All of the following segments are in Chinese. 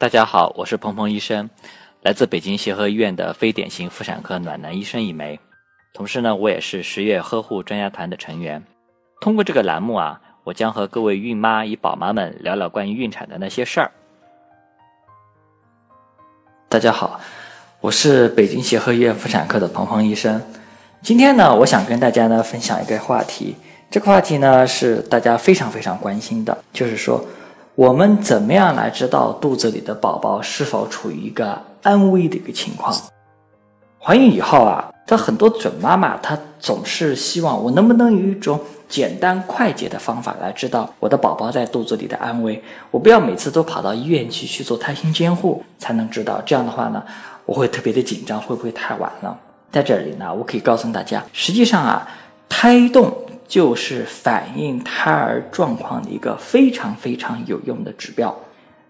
大家好，我是鹏鹏医生，来自北京协和医院的非典型妇产科暖男医生一枚。同时呢，我也是十月呵护专家团的成员。通过这个栏目啊，我将和各位孕妈与宝妈们聊聊关于孕产的那些事儿。大家好，我是北京协和医院妇产科的鹏鹏医生。今天呢，我想跟大家呢分享一个话题，这个话题呢是大家非常非常关心的，就是说。我们怎么样来知道肚子里的宝宝是否处于一个安危的一个情况？怀孕以后啊，这很多准妈妈她总是希望我能不能有一种简单快捷的方法来知道我的宝宝在肚子里的安危？我不要每次都跑到医院去去做胎心监护才能知道，这样的话呢，我会特别的紧张，会不会太晚了？在这里呢，我可以告诉大家，实际上啊，胎动。就是反映胎儿状况的一个非常非常有用的指标。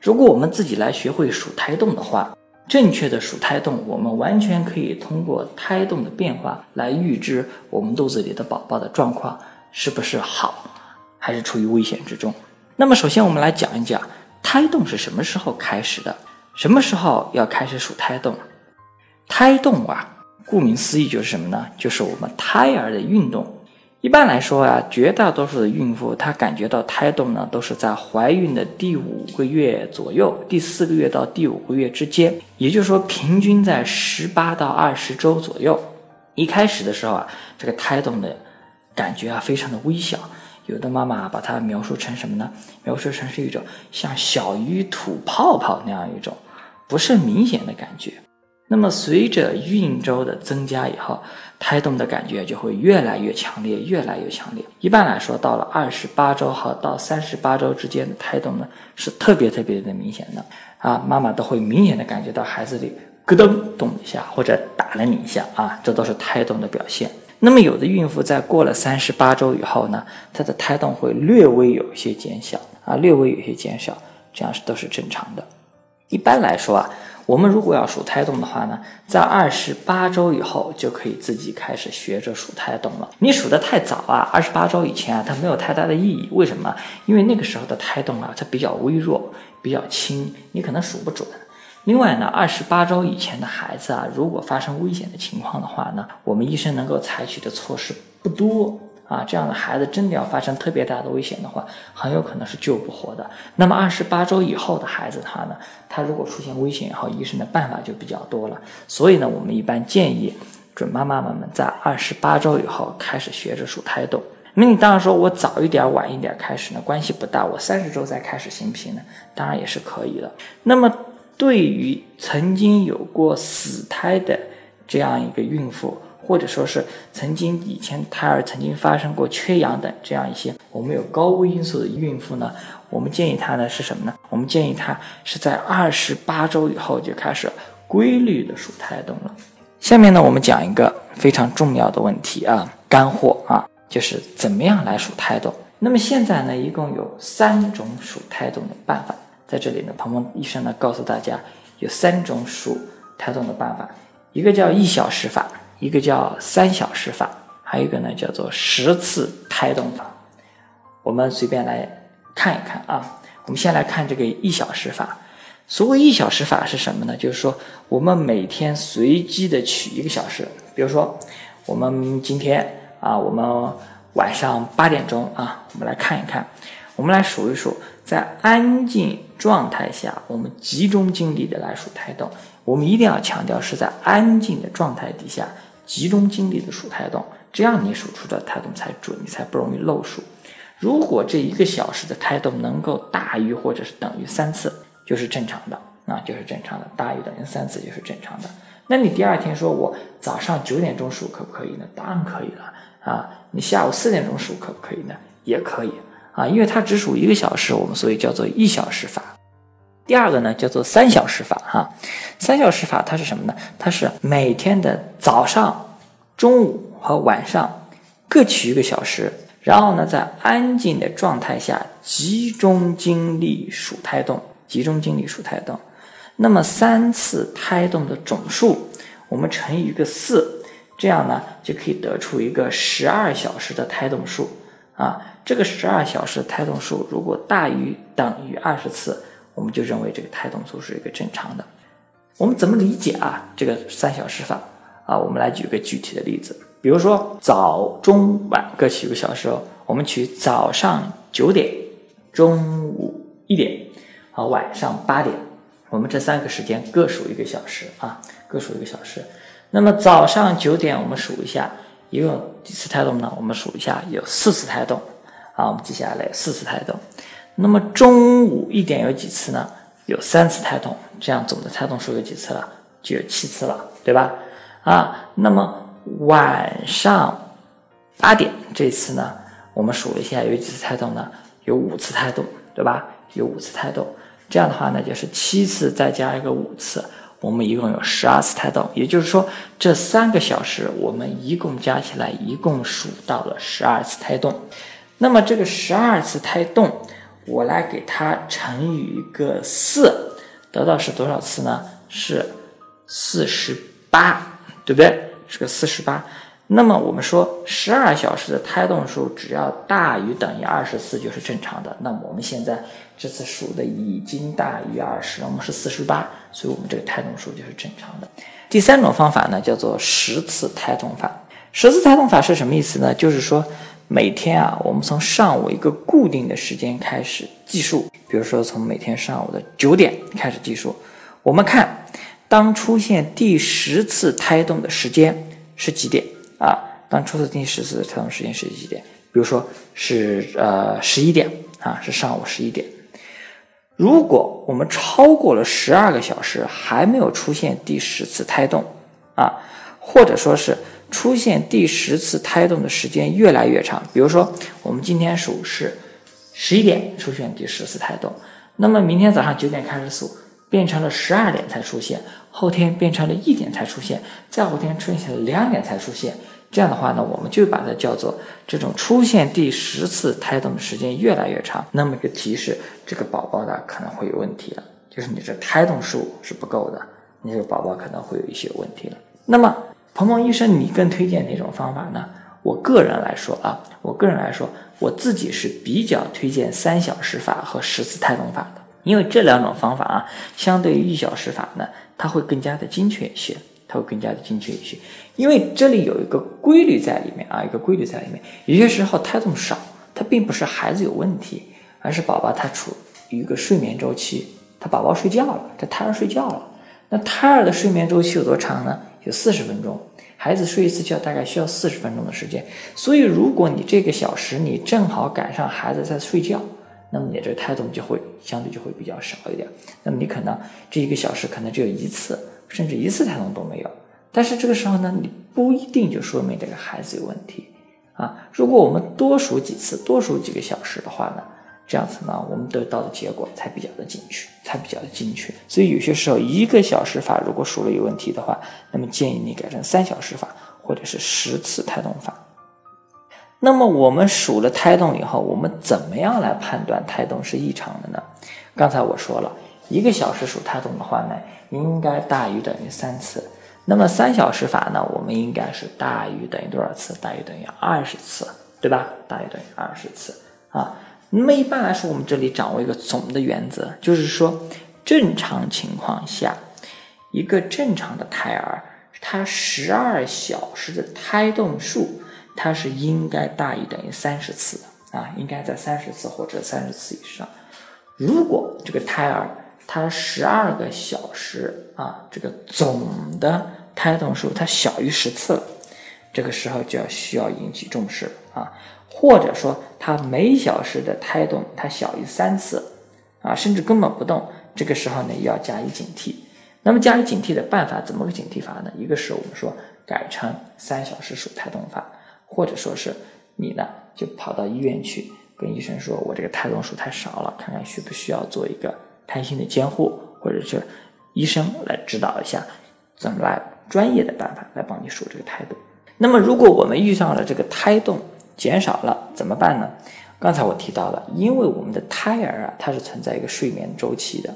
如果我们自己来学会数胎动的话，正确的数胎动，我们完全可以通过胎动的变化来预知我们肚子里的宝宝的状况是不是好，还是处于危险之中。那么，首先我们来讲一讲胎动是什么时候开始的，什么时候要开始数胎动？胎动啊，顾名思义就是什么呢？就是我们胎儿的运动。一般来说啊，绝大多数的孕妇她感觉到胎动呢，都是在怀孕的第五个月左右，第四个月到第五个月之间，也就是说，平均在十八到二十周左右。一开始的时候啊，这个胎动的感觉啊，非常的微小，有的妈妈把它描述成什么呢？描述成是一种像小鱼吐泡泡那样一种不是明显的感觉。那么随着孕周的增加以后，胎动的感觉就会越来越强烈，越来越强烈。一般来说，到了二十八周和到三十八周之间的胎动呢，是特别特别的明显的啊，妈妈都会明显的感觉到孩子里咯噔动一下，或者打了你一下啊，这都是胎动的表现。那么有的孕妇在过了三十八周以后呢，她的胎动会略微有一些减小啊，略微有些减少，这样是都是正常的。一般来说啊。我们如果要数胎动的话呢，在二十八周以后就可以自己开始学着数胎动了。你数的太早啊，二十八周以前啊，它没有太大的意义。为什么？因为那个时候的胎动啊，它比较微弱，比较轻，你可能数不准。另外呢，二十八周以前的孩子啊，如果发生危险的情况的话呢，我们医生能够采取的措施不多。啊，这样的孩子真的要发生特别大的危险的话，很有可能是救不活的。那么二十八周以后的孩子，他呢，他如果出现危险以后，医生的办法就比较多了。所以呢，我们一般建议准妈妈们们在二十八周以后开始学着数胎动。那你当然说我早一点、晚一点开始呢，关系不大。我三十周再开始行不行呢？当然也是可以的。那么对于曾经有过死胎的这样一个孕妇，或者说是曾经以前胎儿曾经发生过缺氧等这样一些我们有高危因素的孕妇呢，我们建议她呢是什么呢？我们建议她是在二十八周以后就开始规律的数胎动了。下面呢，我们讲一个非常重要的问题啊，干货啊，就是怎么样来数胎动。那么现在呢，一共有三种数胎动的办法，在这里呢，鹏鹏医生呢告诉大家有三种数胎动的办法，一个叫一小时法。一个叫三小时法，还有一个呢叫做十次胎动法。我们随便来看一看啊。我们先来看这个一小时法。所谓一小时法是什么呢？就是说我们每天随机的取一个小时，比如说我们今天啊，我们晚上八点钟啊，我们来看一看，我们来数一数，在安静状态下，我们集中精力的来数胎动。我们一定要强调是在安静的状态底下。集中精力的数胎动，这样你数出的胎动才准，你才不容易漏数。如果这一个小时的胎动能够大于或者是等于三次，就是正常的，那就是正常的。大于等于三次就是正常的。那你第二天说我早上九点钟数可不可以呢？当然可以了啊。你下午四点钟数可不可以呢？也可以啊，因为它只数一个小时，我们所以叫做一小时法。第二个呢，叫做三小时法哈。三小时法它是什么呢？它是每天的早上、中午和晚上各取一个小时，然后呢，在安静的状态下集中精力数胎动，集中精力数胎动。那么三次胎动的总数，我们乘以一个四，这样呢就可以得出一个十二小时的胎动数啊。这个十二小时胎动数如果大于等于二十次。我们就认为这个胎动数是一个正常的。我们怎么理解啊？这个三小时法啊？我们来举个具体的例子，比如说早、中、晚各取一个小时哦。我们取早上九点、中午一点和晚上八点，我们这三个时间各数一个小时啊，各数一个小时。那么早上九点，我们数一下，一共几次胎动呢？我们数一下，有四次胎动。好，我们接下来，四次胎动。那么中午一点有几次呢？有三次胎动，这样总的胎动数有几次了？就有七次了，对吧？啊，那么晚上八点这次呢，我们数了一下，有几次胎动呢？有五次胎动，对吧？有五次胎动，这样的话呢，就是七次再加一个五次，我们一共有十二次胎动。也就是说，这三个小时我们一共加起来一共数到了十二次胎动。那么这个十二次胎动。我来给它乘以一个四，得到是多少次呢？是四十八，对不对？是个四十八。那么我们说十二小时的胎动数只要大于等于二十四就是正常的。那么我们现在这次数的已经大于二十，我们是四十八，所以我们这个胎动数就是正常的。第三种方法呢，叫做十次胎动法。十次胎动法是什么意思呢？就是说。每天啊，我们从上午一个固定的时间开始计数，比如说从每天上午的九点开始计数。我们看，当出现第十次胎动的时间是几点啊？当出现第十次胎动时间是几点？比如说是呃十一点啊，是上午十一点。如果我们超过了十二个小时还没有出现第十次胎动啊，或者说是。出现第十次胎动的时间越来越长，比如说我们今天数是十一点出现第十次胎动，那么明天早上九点开始数，变成了十二点才出现，后天变成了一点才出现，再后天出现了两点才出现。这样的话呢，我们就把它叫做这种出现第十次胎动的时间越来越长，那么就提示这个宝宝呢可能会有问题了，就是你这胎动数是不够的，你这个宝宝可能会有一些问题了。那么。鹏鹏医生，你更推荐哪种方法呢？我个人来说啊，我个人来说，我自己是比较推荐三小时法和十次胎动法的，因为这两种方法啊，相对于一小时法呢，它会更加的精确一些，它会更加的精确一些。因为这里有一个规律在里面啊，一个规律在里面。有些时候胎动少，它并不是孩子有问题，而是宝宝他处于一个睡眠周期，他宝宝睡觉了，这胎儿睡觉了。那胎儿的睡眠周期有多长呢？有四十分钟。孩子睡一次觉大概需要四十分钟的时间，所以如果你这个小时你正好赶上孩子在睡觉，那么你这胎动就会相对就会比较少一点。那么你可能这一个小时可能只有一次，甚至一次胎动都没有。但是这个时候呢，你不一定就说明这个孩子有问题啊。如果我们多数几次，多数几个小时的话呢？这样子呢，我们得到的结果才比较的精确，才比较的精确。所以有些时候一个小时法如果数了有问题的话，那么建议你改成三小时法或者是十次胎动法。那么我们数了胎动以后，我们怎么样来判断胎动是异常的呢？刚才我说了一个小时数胎动的话呢，应该大于等于三次。那么三小时法呢，我们应该是大于等于多少次？大于等于二十次，对吧？大于等于二十次啊。那么一般来说，我们这里掌握一个总的原则，就是说，正常情况下，一个正常的胎儿，他十二小时的胎动数，它是应该大于等于三十次的啊，应该在三十次或者三十次以上。如果这个胎儿他十二个小时啊，这个总的胎动数它小于十次了，这个时候就要需要引起重视了啊。或者说，它每小时的胎动它小于三次，啊，甚至根本不动，这个时候呢要加以警惕。那么加以警惕的办法怎么个警惕法呢？一个是我们说改成三小时数胎动法，或者说是你呢就跑到医院去跟医生说，我这个胎动数太少了，看看需不需要做一个胎心的监护，或者是医生来指导一下，怎么来专业的办法来帮你数这个胎动。那么如果我们遇上了这个胎动，减少了怎么办呢？刚才我提到了，因为我们的胎儿啊，它是存在一个睡眠周期的，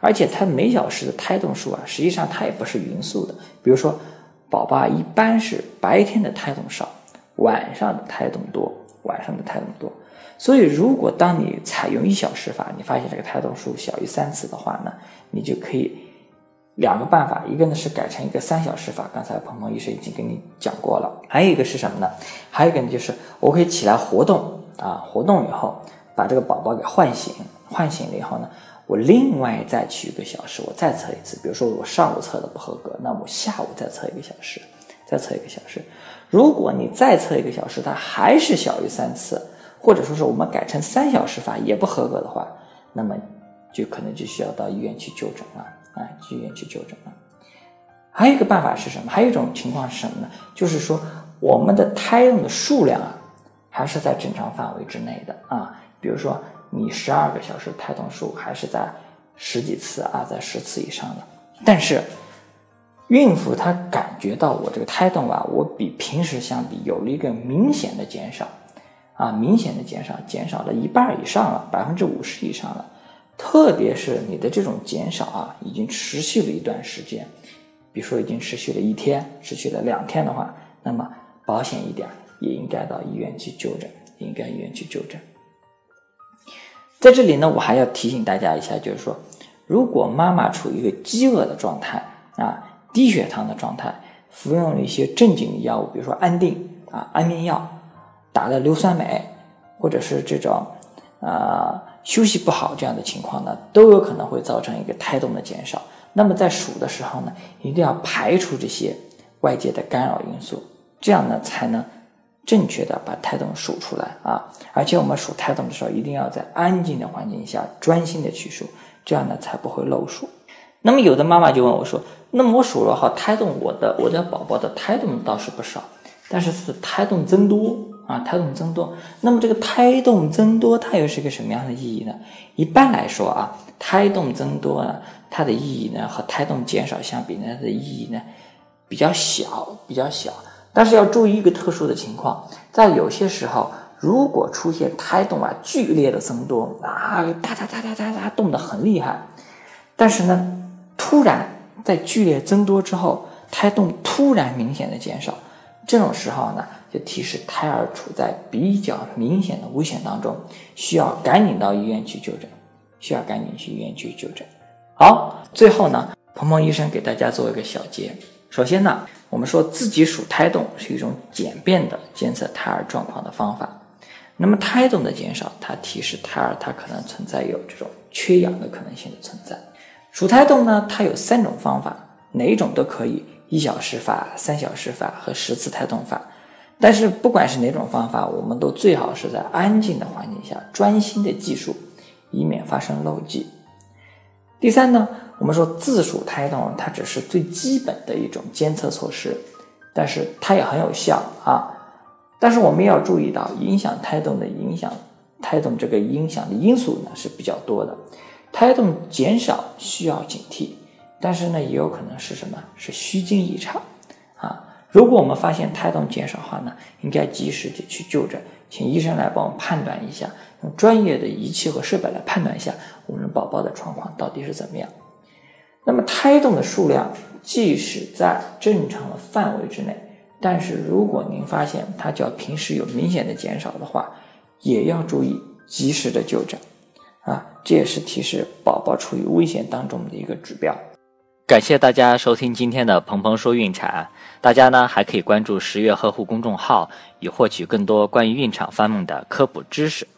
而且它每小时的胎动数啊，实际上它也不是匀速的。比如说，宝宝一般是白天的胎动少，晚上的胎动多，晚上的胎动多。所以，如果当你采用一小时法，你发现这个胎动数小于三次的话呢，你就可以两个办法，一个呢是改成一个三小时法，刚才鹏鹏医生已经跟你讲过了，还有一个是什么呢？还有一个呢就是我可以起来活动啊，活动以后把这个宝宝给唤醒，唤醒了以后呢，我另外再去一个小时，我再测一次，比如说我上午测的不合格，那我下午再测一个小时，再测一个小时，如果你再测一个小时，它还是小于三次。或者说是我们改成三小时法也不合格的话，那么就可能就需要到医院去就诊了啊，去医院去就诊了。还有一个办法是什么？还有一种情况是什么呢？就是说我们的胎动的数量啊，还是在正常范围之内的啊。比如说你十二个小时胎动数还是在十几次啊，在十次以上的，但是孕妇她感觉到我这个胎动啊，我比平时相比有了一个明显的减少。啊，明显的减少，减少了一半以上了，百分之五十以上了。特别是你的这种减少啊，已经持续了一段时间，比如说已经持续了一天，持续了两天的话，那么保险一点，也应该到医院去就诊，应该医院去就诊。在这里呢，我还要提醒大家一下，就是说，如果妈妈处于一个饥饿的状态啊，低血糖的状态，服用了一些镇静的药物，比如说安定啊，安眠药。打了硫酸镁，或者是这种，呃，休息不好这样的情况呢，都有可能会造成一个胎动的减少。那么在数的时候呢，一定要排除这些外界的干扰因素，这样呢才能正确的把胎动数出来啊。而且我们数胎动的时候，一定要在安静的环境下专心的去数，这样呢才不会漏数。那么有的妈妈就问我说：“那么我数了哈，胎动我的我的宝宝的胎动倒是不少，但是是胎动增多。”啊，胎动增多，那么这个胎动增多，它又是个什么样的意义呢？一般来说啊，胎动增多呢，它的意义呢和胎动减少相比呢，它的意义呢比较小，比较小。但是要注意一个特殊的情况，在有些时候，如果出现胎动啊剧烈的增多啊，哒哒哒哒哒哒动得很厉害，但是呢，突然在剧烈增多之后，胎动突然明显的减少，这种时候呢。就提示胎儿处在比较明显的危险当中，需要赶紧到医院去就诊，需要赶紧去医院去就诊。好，最后呢，鹏鹏医生给大家做一个小结。首先呢，我们说自己数胎动是一种简便的监测胎儿状况的方法。那么胎动的减少，它提示胎儿它可能存在有这种缺氧的可能性的存在。数胎动呢，它有三种方法，哪一种都可以：一小时法、三小时法和十次胎动法。但是不管是哪种方法，我们都最好是在安静的环境下专心的计数，以免发生漏记。第三呢，我们说自数胎动，它只是最基本的一种监测措施，但是它也很有效啊。但是我们要注意到，影响胎动的影响，胎动这个影响的因素呢是比较多的。胎动减少需要警惕，但是呢也有可能是什么？是虚惊一场啊。如果我们发现胎动减少的话呢，应该及时的去就诊，请医生来帮我们判断一下，用专业的仪器和设备来判断一下我们宝宝的状况到底是怎么样。那么胎动的数量即使在正常的范围之内，但是如果您发现它较平时有明显的减少的话，也要注意及时的就诊，啊，这也是提示宝宝处于危险当中的一个指标。感谢大家收听今天的鹏鹏说孕产，大家呢还可以关注十月呵护公众号，以获取更多关于孕产方面的科普知识。